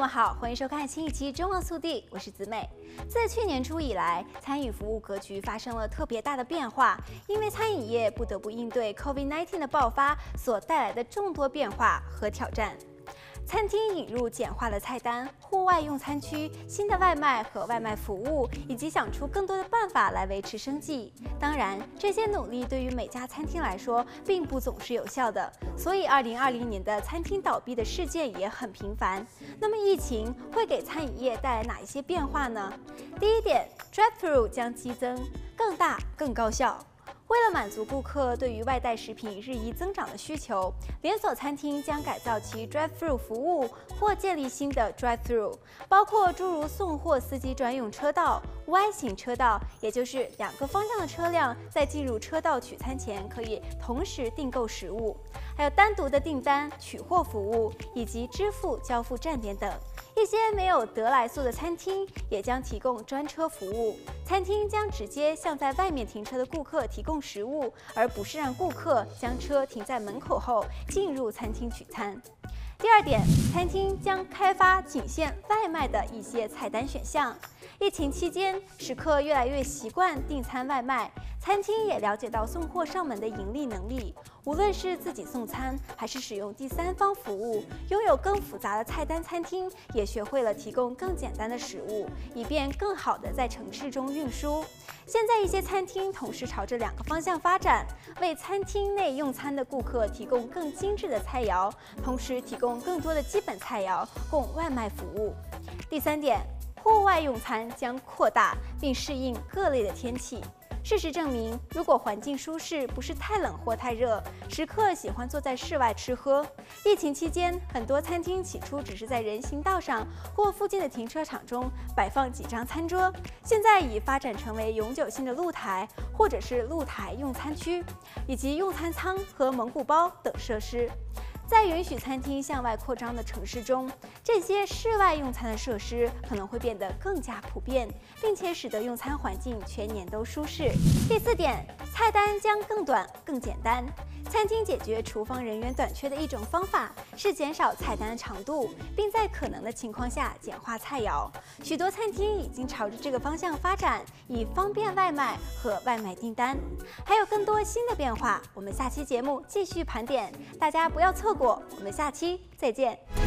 们好，欢迎收看新一期《中望速递》，我是子美。自去年初以来，餐饮服务格局发生了特别大的变化，因为餐饮业不得不应对 COVID-19 的爆发所带来的众多变化和挑战。餐厅引入简化的菜单、户外用餐区、新的外卖和外卖服务，以及想出更多的办法来维持生计。当然，这些努力对于每家餐厅来说并不总是有效的，所以2020年的餐厅倒闭的事件也很频繁。那么，疫情会给餐饮业带来哪一些变化呢？第一点，drive-through 将激增，更大、更高效。为了满足顾客对于外带食品日益增长的需求，连锁餐厅将改造其 drive-through 服务或建立新的 drive-through，包括诸如送货司机专用车道、Y 型车道，也就是两个方向的车辆在进入车道取餐前可以同时订购食物，还有单独的订单取货服务以及支付交付站点等。一些没有得来速的餐厅也将提供专车服务，餐厅将直接向在外面停车的顾客提供食物，而不是让顾客将车停在门口后进入餐厅取餐。第二点，餐厅将开发仅限外卖的一些菜单选项。疫情期间，食客越来越习惯订餐外卖，餐厅也了解到送货上门的盈利能力。无论是自己送餐，还是使用第三方服务，拥有更复杂的菜单，餐厅也学会了提供更简单的食物，以便更好地在城市中运输。现在，一些餐厅同时朝着两个方向发展，为餐厅内用餐的顾客提供更精致的菜肴，同时提供更多的基本菜肴供外卖服务。第三点。户外用餐将扩大并适应各类的天气。事实证明，如果环境舒适，不是太冷或太热，食客喜欢坐在室外吃喝。疫情期间，很多餐厅起初只是在人行道上或附近的停车场中摆放几张餐桌，现在已发展成为永久性的露台，或者是露台用餐区，以及用餐舱和蒙古包等设施。在允许餐厅向外扩张的城市中，这些室外用餐的设施可能会变得更加普遍，并且使得用餐环境全年都舒适。第四点，菜单将更短、更简单。餐厅解决厨房人员短缺的一种方法是减少菜单的长度，并在可能的情况下简化菜肴。许多餐厅已经朝着这个方向发展，以方便外卖和外卖订单。还有更多新的变化，我们下期节目继续盘点，大家不要错过。我们下期再见。